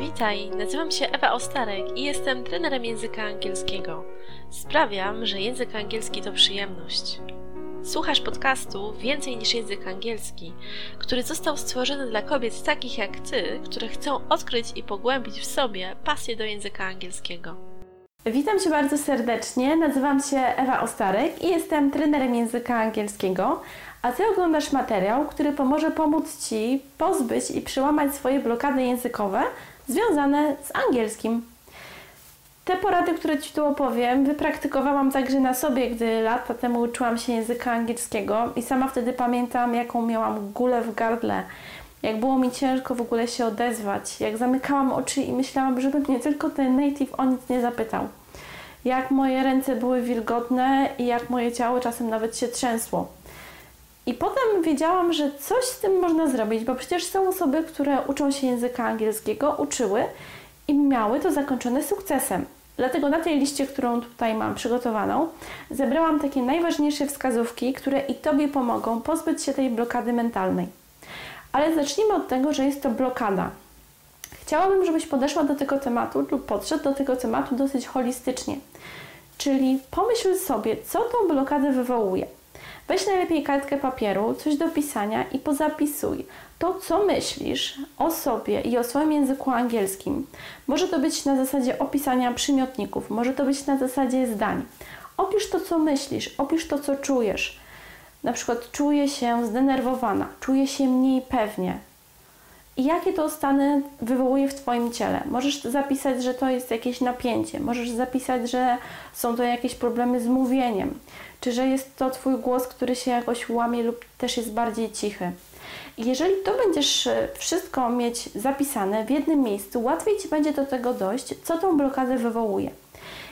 Witaj, nazywam się Ewa Ostarek i jestem trenerem języka angielskiego. Sprawiam, że język angielski to przyjemność. Słuchasz podcastu Więcej niż język angielski, który został stworzony dla kobiet takich jak ty, które chcą odkryć i pogłębić w sobie pasję do języka angielskiego. Witam Cię bardzo serdecznie. Nazywam się Ewa Ostarek i jestem trenerem języka angielskiego, a Ty oglądasz materiał, który pomoże pomóc Ci pozbyć i przełamać swoje blokady językowe związane z angielskim. Te porady, które Ci tu opowiem, wypraktykowałam także na sobie, gdy lata temu uczyłam się języka angielskiego i sama wtedy pamiętam, jaką miałam gulę w gardle, jak było mi ciężko w ogóle się odezwać, jak zamykałam oczy i myślałam, żeby mnie tylko ten native o nic nie zapytał. Jak moje ręce były wilgotne i jak moje ciało czasem nawet się trzęsło. I potem wiedziałam, że coś z tym można zrobić, bo przecież są osoby, które uczą się języka angielskiego, uczyły i miały to zakończone sukcesem. Dlatego na tej liście, którą tutaj mam przygotowaną, zebrałam takie najważniejsze wskazówki, które i Tobie pomogą pozbyć się tej blokady mentalnej. Ale zacznijmy od tego, że jest to blokada. Chciałabym, żebyś podeszła do tego tematu lub podszedł do tego tematu dosyć holistycznie. Czyli pomyśl sobie, co tą blokadę wywołuje. Weź najlepiej kartkę papieru, coś do pisania i pozapisuj to, co myślisz o sobie i o swoim języku angielskim. Może to być na zasadzie opisania przymiotników, może to być na zasadzie zdań. Opisz to, co myślisz, opisz to, co czujesz. Na przykład czuję się zdenerwowana, czuję się mniej pewnie. I jakie to stany wywołuje w Twoim ciele? Możesz zapisać, że to jest jakieś napięcie, możesz zapisać, że są to jakieś problemy z mówieniem, czy że jest to Twój głos, który się jakoś łamie lub też jest bardziej cichy. Jeżeli to będziesz e, wszystko mieć zapisane w jednym miejscu, łatwiej Ci będzie do tego dojść, co tą blokadę wywołuje.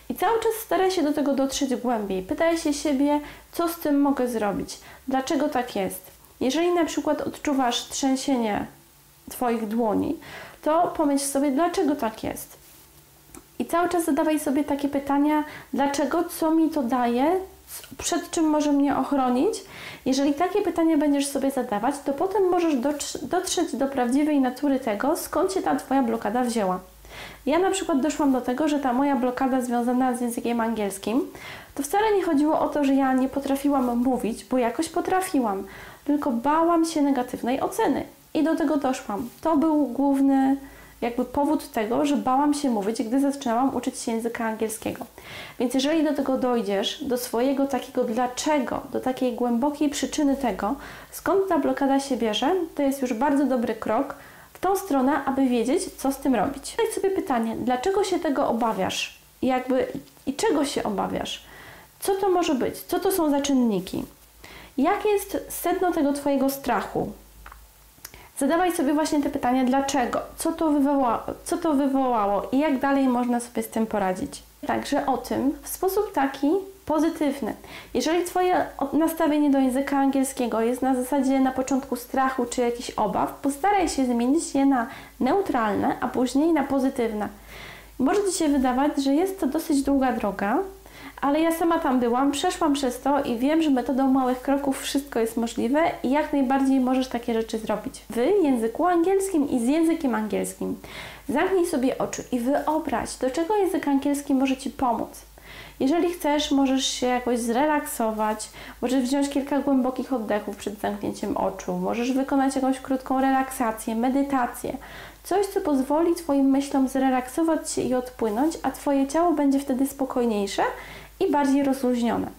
I cały czas staraj się do tego dotrzeć głębiej. Pytaj się siebie, co z tym mogę zrobić, dlaczego tak jest. Jeżeli na przykład odczuwasz trzęsienie Twoich dłoni, to pomyśl sobie, dlaczego tak jest. I cały czas zadawaj sobie takie pytania, dlaczego, co mi to daje, przed czym może mnie ochronić. Jeżeli takie pytania będziesz sobie zadawać, to potem możesz dotrzeć do prawdziwej natury tego, skąd się ta Twoja blokada wzięła. Ja na przykład doszłam do tego, że ta moja blokada związana z językiem angielskim, to wcale nie chodziło o to, że ja nie potrafiłam mówić, bo jakoś potrafiłam, tylko bałam się negatywnej oceny. I do tego doszłam. To był główny jakby powód tego, że bałam się mówić, gdy zaczynałam uczyć się języka angielskiego. Więc jeżeli do tego dojdziesz, do swojego takiego dlaczego, do takiej głębokiej przyczyny tego, skąd ta blokada się bierze, to jest już bardzo dobry krok w tą stronę, aby wiedzieć, co z tym robić. Zadaj sobie pytanie, dlaczego się tego obawiasz? Jakby i czego się obawiasz? Co to może być? Co to są za czynniki? Jakie jest sedno tego Twojego strachu? Zadawaj sobie właśnie te pytania, dlaczego, co to, wywołało, co to wywołało i jak dalej można sobie z tym poradzić. Także o tym w sposób taki pozytywny. Jeżeli Twoje nastawienie do języka angielskiego jest na zasadzie na początku strachu czy jakichś obaw, postaraj się zmienić je na neutralne, a później na pozytywne. Może Ci się wydawać, że jest to dosyć długa droga, ale ja sama tam byłam, przeszłam przez to i wiem, że metodą małych kroków wszystko jest możliwe i jak najbardziej możesz takie rzeczy zrobić. W języku angielskim i z językiem angielskim. Zamknij sobie oczy i wyobraź, do czego język angielski może Ci pomóc. Jeżeli chcesz, możesz się jakoś zrelaksować, możesz wziąć kilka głębokich oddechów przed zamknięciem oczu, możesz wykonać jakąś krótką relaksację, medytację. Coś, co pozwoli Twoim myślom zrelaksować się i odpłynąć, a Twoje ciało będzie wtedy spokojniejsze i bardziej rozluźnione.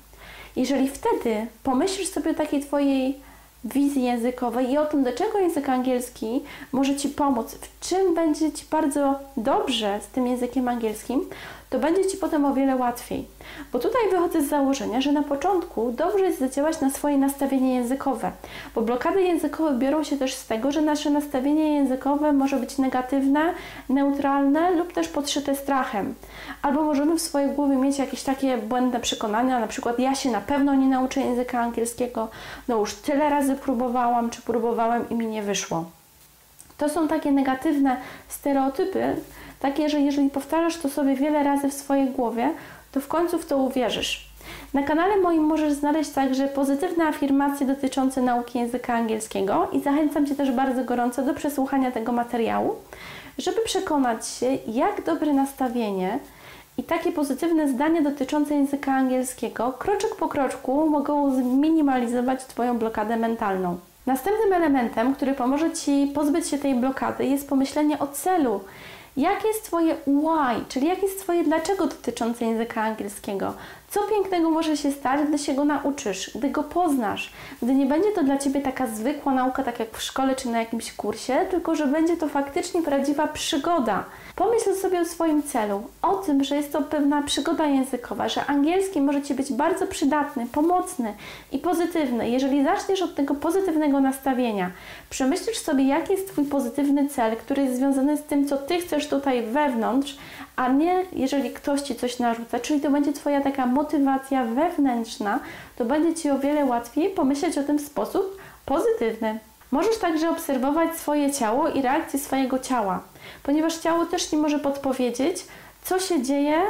Jeżeli wtedy pomyślisz sobie o takiej Twojej wizji językowej i o tym, do czego język angielski może Ci pomóc, w czym będzie Ci bardzo dobrze z tym językiem angielskim, to będzie Ci potem o wiele łatwiej. Bo tutaj wychodzę z założenia, że na początku dobrze jest zadziałać na swoje nastawienie językowe, bo blokady językowe biorą się też z tego, że nasze nastawienie językowe może być negatywne, neutralne lub też podszyte strachem. Albo możemy w swojej głowie mieć jakieś takie błędne przekonania, na przykład ja się na pewno nie nauczę języka angielskiego, no już tyle razy próbowałam czy próbowałem i mi nie wyszło. To są takie negatywne stereotypy, takie, że jeżeli powtarzasz to sobie wiele razy w swojej głowie, to w końcu w to uwierzysz. Na kanale moim możesz znaleźć także pozytywne afirmacje dotyczące nauki języka angielskiego i zachęcam Cię też bardzo gorąco do przesłuchania tego materiału. żeby przekonać się, jak dobre nastawienie i takie pozytywne zdania dotyczące języka angielskiego kroczek po kroczku mogą zminimalizować Twoją blokadę mentalną. Następnym elementem, który pomoże Ci pozbyć się tej blokady, jest pomyślenie o celu. Jakie jest Twoje why, czyli jakie jest Twoje dlaczego dotyczące języka angielskiego? Co pięknego może się stać, gdy się go nauczysz, gdy go poznasz, gdy nie będzie to dla Ciebie taka zwykła nauka, tak jak w szkole czy na jakimś kursie, tylko że będzie to faktycznie prawdziwa przygoda. Pomyśl sobie o swoim celu, o tym, że jest to pewna przygoda językowa, że angielski może Ci być bardzo przydatny, pomocny i pozytywny. Jeżeli zaczniesz od tego pozytywnego nastawienia, przemyślisz sobie, jaki jest Twój pozytywny cel, który jest związany z tym, co Ty chcesz tutaj wewnątrz, a nie jeżeli ktoś Ci coś narzuca, czyli to będzie Twoja taka motywacja wewnętrzna, to będzie Ci o wiele łatwiej pomyśleć o tym w sposób pozytywny. Możesz także obserwować swoje ciało i reakcję swojego ciała, ponieważ ciało też Ci może podpowiedzieć, co się dzieje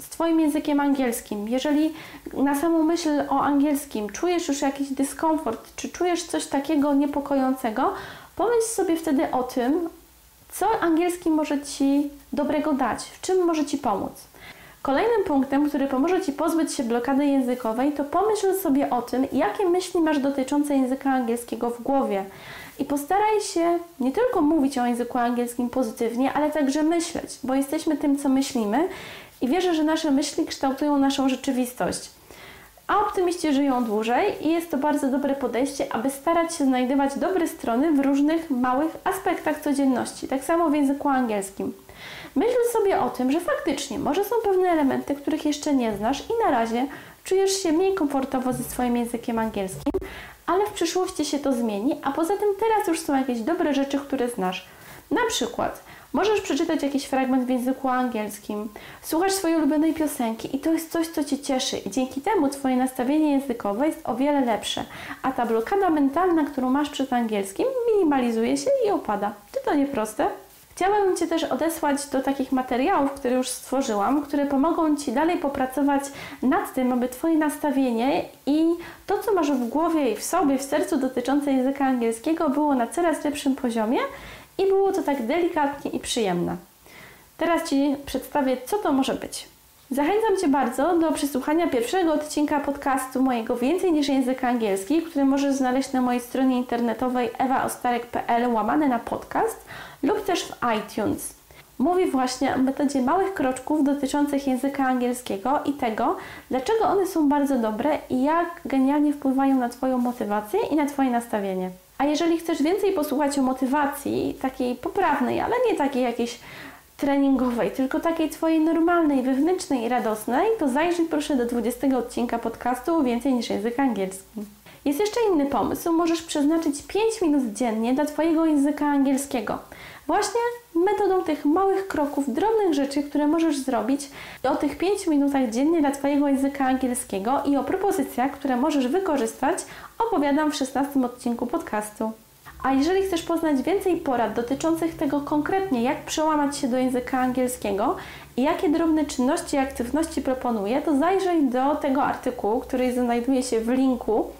z Twoim językiem angielskim. Jeżeli na samą myśl o angielskim czujesz już jakiś dyskomfort, czy czujesz coś takiego niepokojącego, pomyśl sobie wtedy o tym, co angielski może Ci dobrego dać, w czym może Ci pomóc. Kolejnym punktem, który pomoże Ci pozbyć się blokady językowej, to pomyśl sobie o tym, jakie myśli masz dotyczące języka angielskiego w głowie. I postaraj się nie tylko mówić o języku angielskim pozytywnie, ale także myśleć, bo jesteśmy tym, co myślimy i wierzę, że nasze myśli kształtują naszą rzeczywistość. A optymiści żyją dłużej i jest to bardzo dobre podejście, aby starać się znajdywać dobre strony w różnych małych aspektach codzienności, tak samo w języku angielskim. Myśl sobie o tym, że faktycznie może są pewne elementy, których jeszcze nie znasz i na razie czujesz się mniej komfortowo ze swoim językiem angielskim, ale w przyszłości się to zmieni, a poza tym teraz już są jakieś dobre rzeczy, które znasz. Na przykład możesz przeczytać jakiś fragment w języku angielskim, słuchasz swojej ulubionej piosenki i to jest coś, co Cię cieszy i dzięki temu Twoje nastawienie językowe jest o wiele lepsze, a ta blokada mentalna, którą masz przed angielskim minimalizuje się i opada. Czy to nie proste? Chciałabym Cię też odesłać do takich materiałów, które już stworzyłam, które pomogą Ci dalej popracować nad tym, aby Twoje nastawienie i to, co masz w głowie i w sobie, w sercu dotyczące języka angielskiego było na coraz lepszym poziomie i było to tak delikatnie i przyjemne. Teraz Ci przedstawię, co to może być. Zachęcam Cię bardzo do przesłuchania pierwszego odcinka podcastu mojego Więcej niż język angielski, który możesz znaleźć na mojej stronie internetowej ewaostarek.pl łamane na podcast lub też w iTunes. Mówi właśnie o metodzie małych kroczków dotyczących języka angielskiego i tego, dlaczego one są bardzo dobre i jak genialnie wpływają na Twoją motywację i na Twoje nastawienie. A jeżeli chcesz więcej posłuchać o motywacji, takiej poprawnej, ale nie takiej jakiejś treningowej, tylko takiej Twojej normalnej, wewnętrznej i radosnej, to zajrzyj proszę do 20 odcinka podcastu Więcej niż język angielski. Jest jeszcze inny pomysł. Możesz przeznaczyć 5 minut dziennie dla Twojego języka angielskiego. Właśnie metodą tych małych kroków, drobnych rzeczy, które możesz zrobić o tych 5 minutach dziennie dla Twojego języka angielskiego i o propozycjach, które możesz wykorzystać, opowiadam w 16 odcinku podcastu. A jeżeli chcesz poznać więcej porad dotyczących tego konkretnie, jak przełamać się do języka angielskiego i jakie drobne czynności i aktywności proponuję, to zajrzyj do tego artykułu, który znajduje się w linku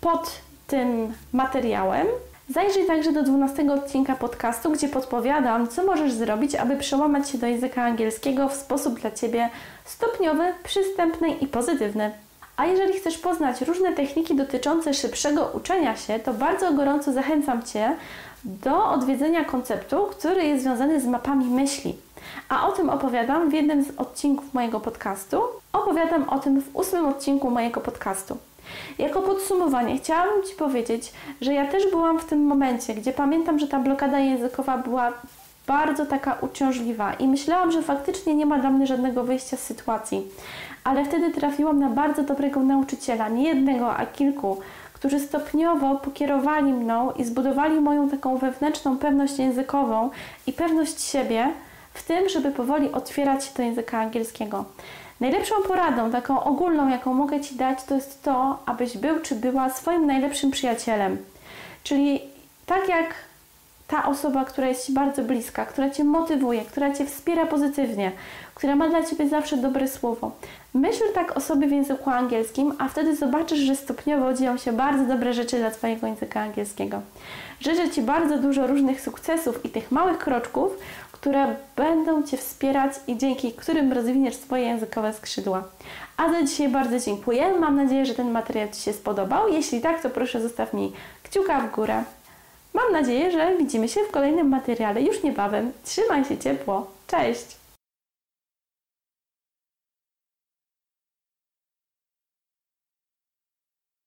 pod tym materiałem. Zajrzyj także do 12 odcinka podcastu, gdzie podpowiadam, co możesz zrobić, aby przełamać się do języka angielskiego w sposób dla Ciebie stopniowy, przystępny i pozytywny. A jeżeli chcesz poznać różne techniki dotyczące szybszego uczenia się, to bardzo gorąco zachęcam Cię do odwiedzenia konceptu, który jest związany z mapami myśli. A o tym opowiadam w jednym z odcinków mojego podcastu. Opowiadam o tym w ósmym odcinku mojego podcastu. Jako podsumowanie chciałabym Ci powiedzieć, że ja też byłam w tym momencie, gdzie pamiętam, że ta blokada językowa była bardzo taka uciążliwa i myślałam, że faktycznie nie ma dla mnie żadnego wyjścia z sytuacji. Ale wtedy trafiłam na bardzo dobrego nauczyciela, nie jednego, a kilku, którzy stopniowo pokierowali mną i zbudowali moją taką wewnętrzną pewność językową i pewność siebie w tym, żeby powoli otwierać się do języka angielskiego. Najlepszą poradą, taką ogólną, jaką mogę Ci dać, to jest to, abyś był czy była swoim najlepszym przyjacielem. Czyli tak jak ta osoba, która jest Ci bardzo bliska, która Cię motywuje, która Cię wspiera pozytywnie, która ma dla Ciebie zawsze dobre słowo. Myśl tak o sobie w języku angielskim, a wtedy zobaczysz, że stopniowo dzieją się bardzo dobre rzeczy dla Twojego języka angielskiego. Życzę Ci bardzo dużo różnych sukcesów i tych małych kroczków, które będą Cię wspierać i dzięki którym rozwiniesz swoje językowe skrzydła. A za dzisiaj bardzo dziękuję. Mam nadzieję, że ten materiał Ci się spodobał. Jeśli tak, to proszę zostaw mi kciuka w górę. Mam nadzieję, że widzimy się w kolejnym materiale już niebawem. Trzymaj się ciepło. Cześć!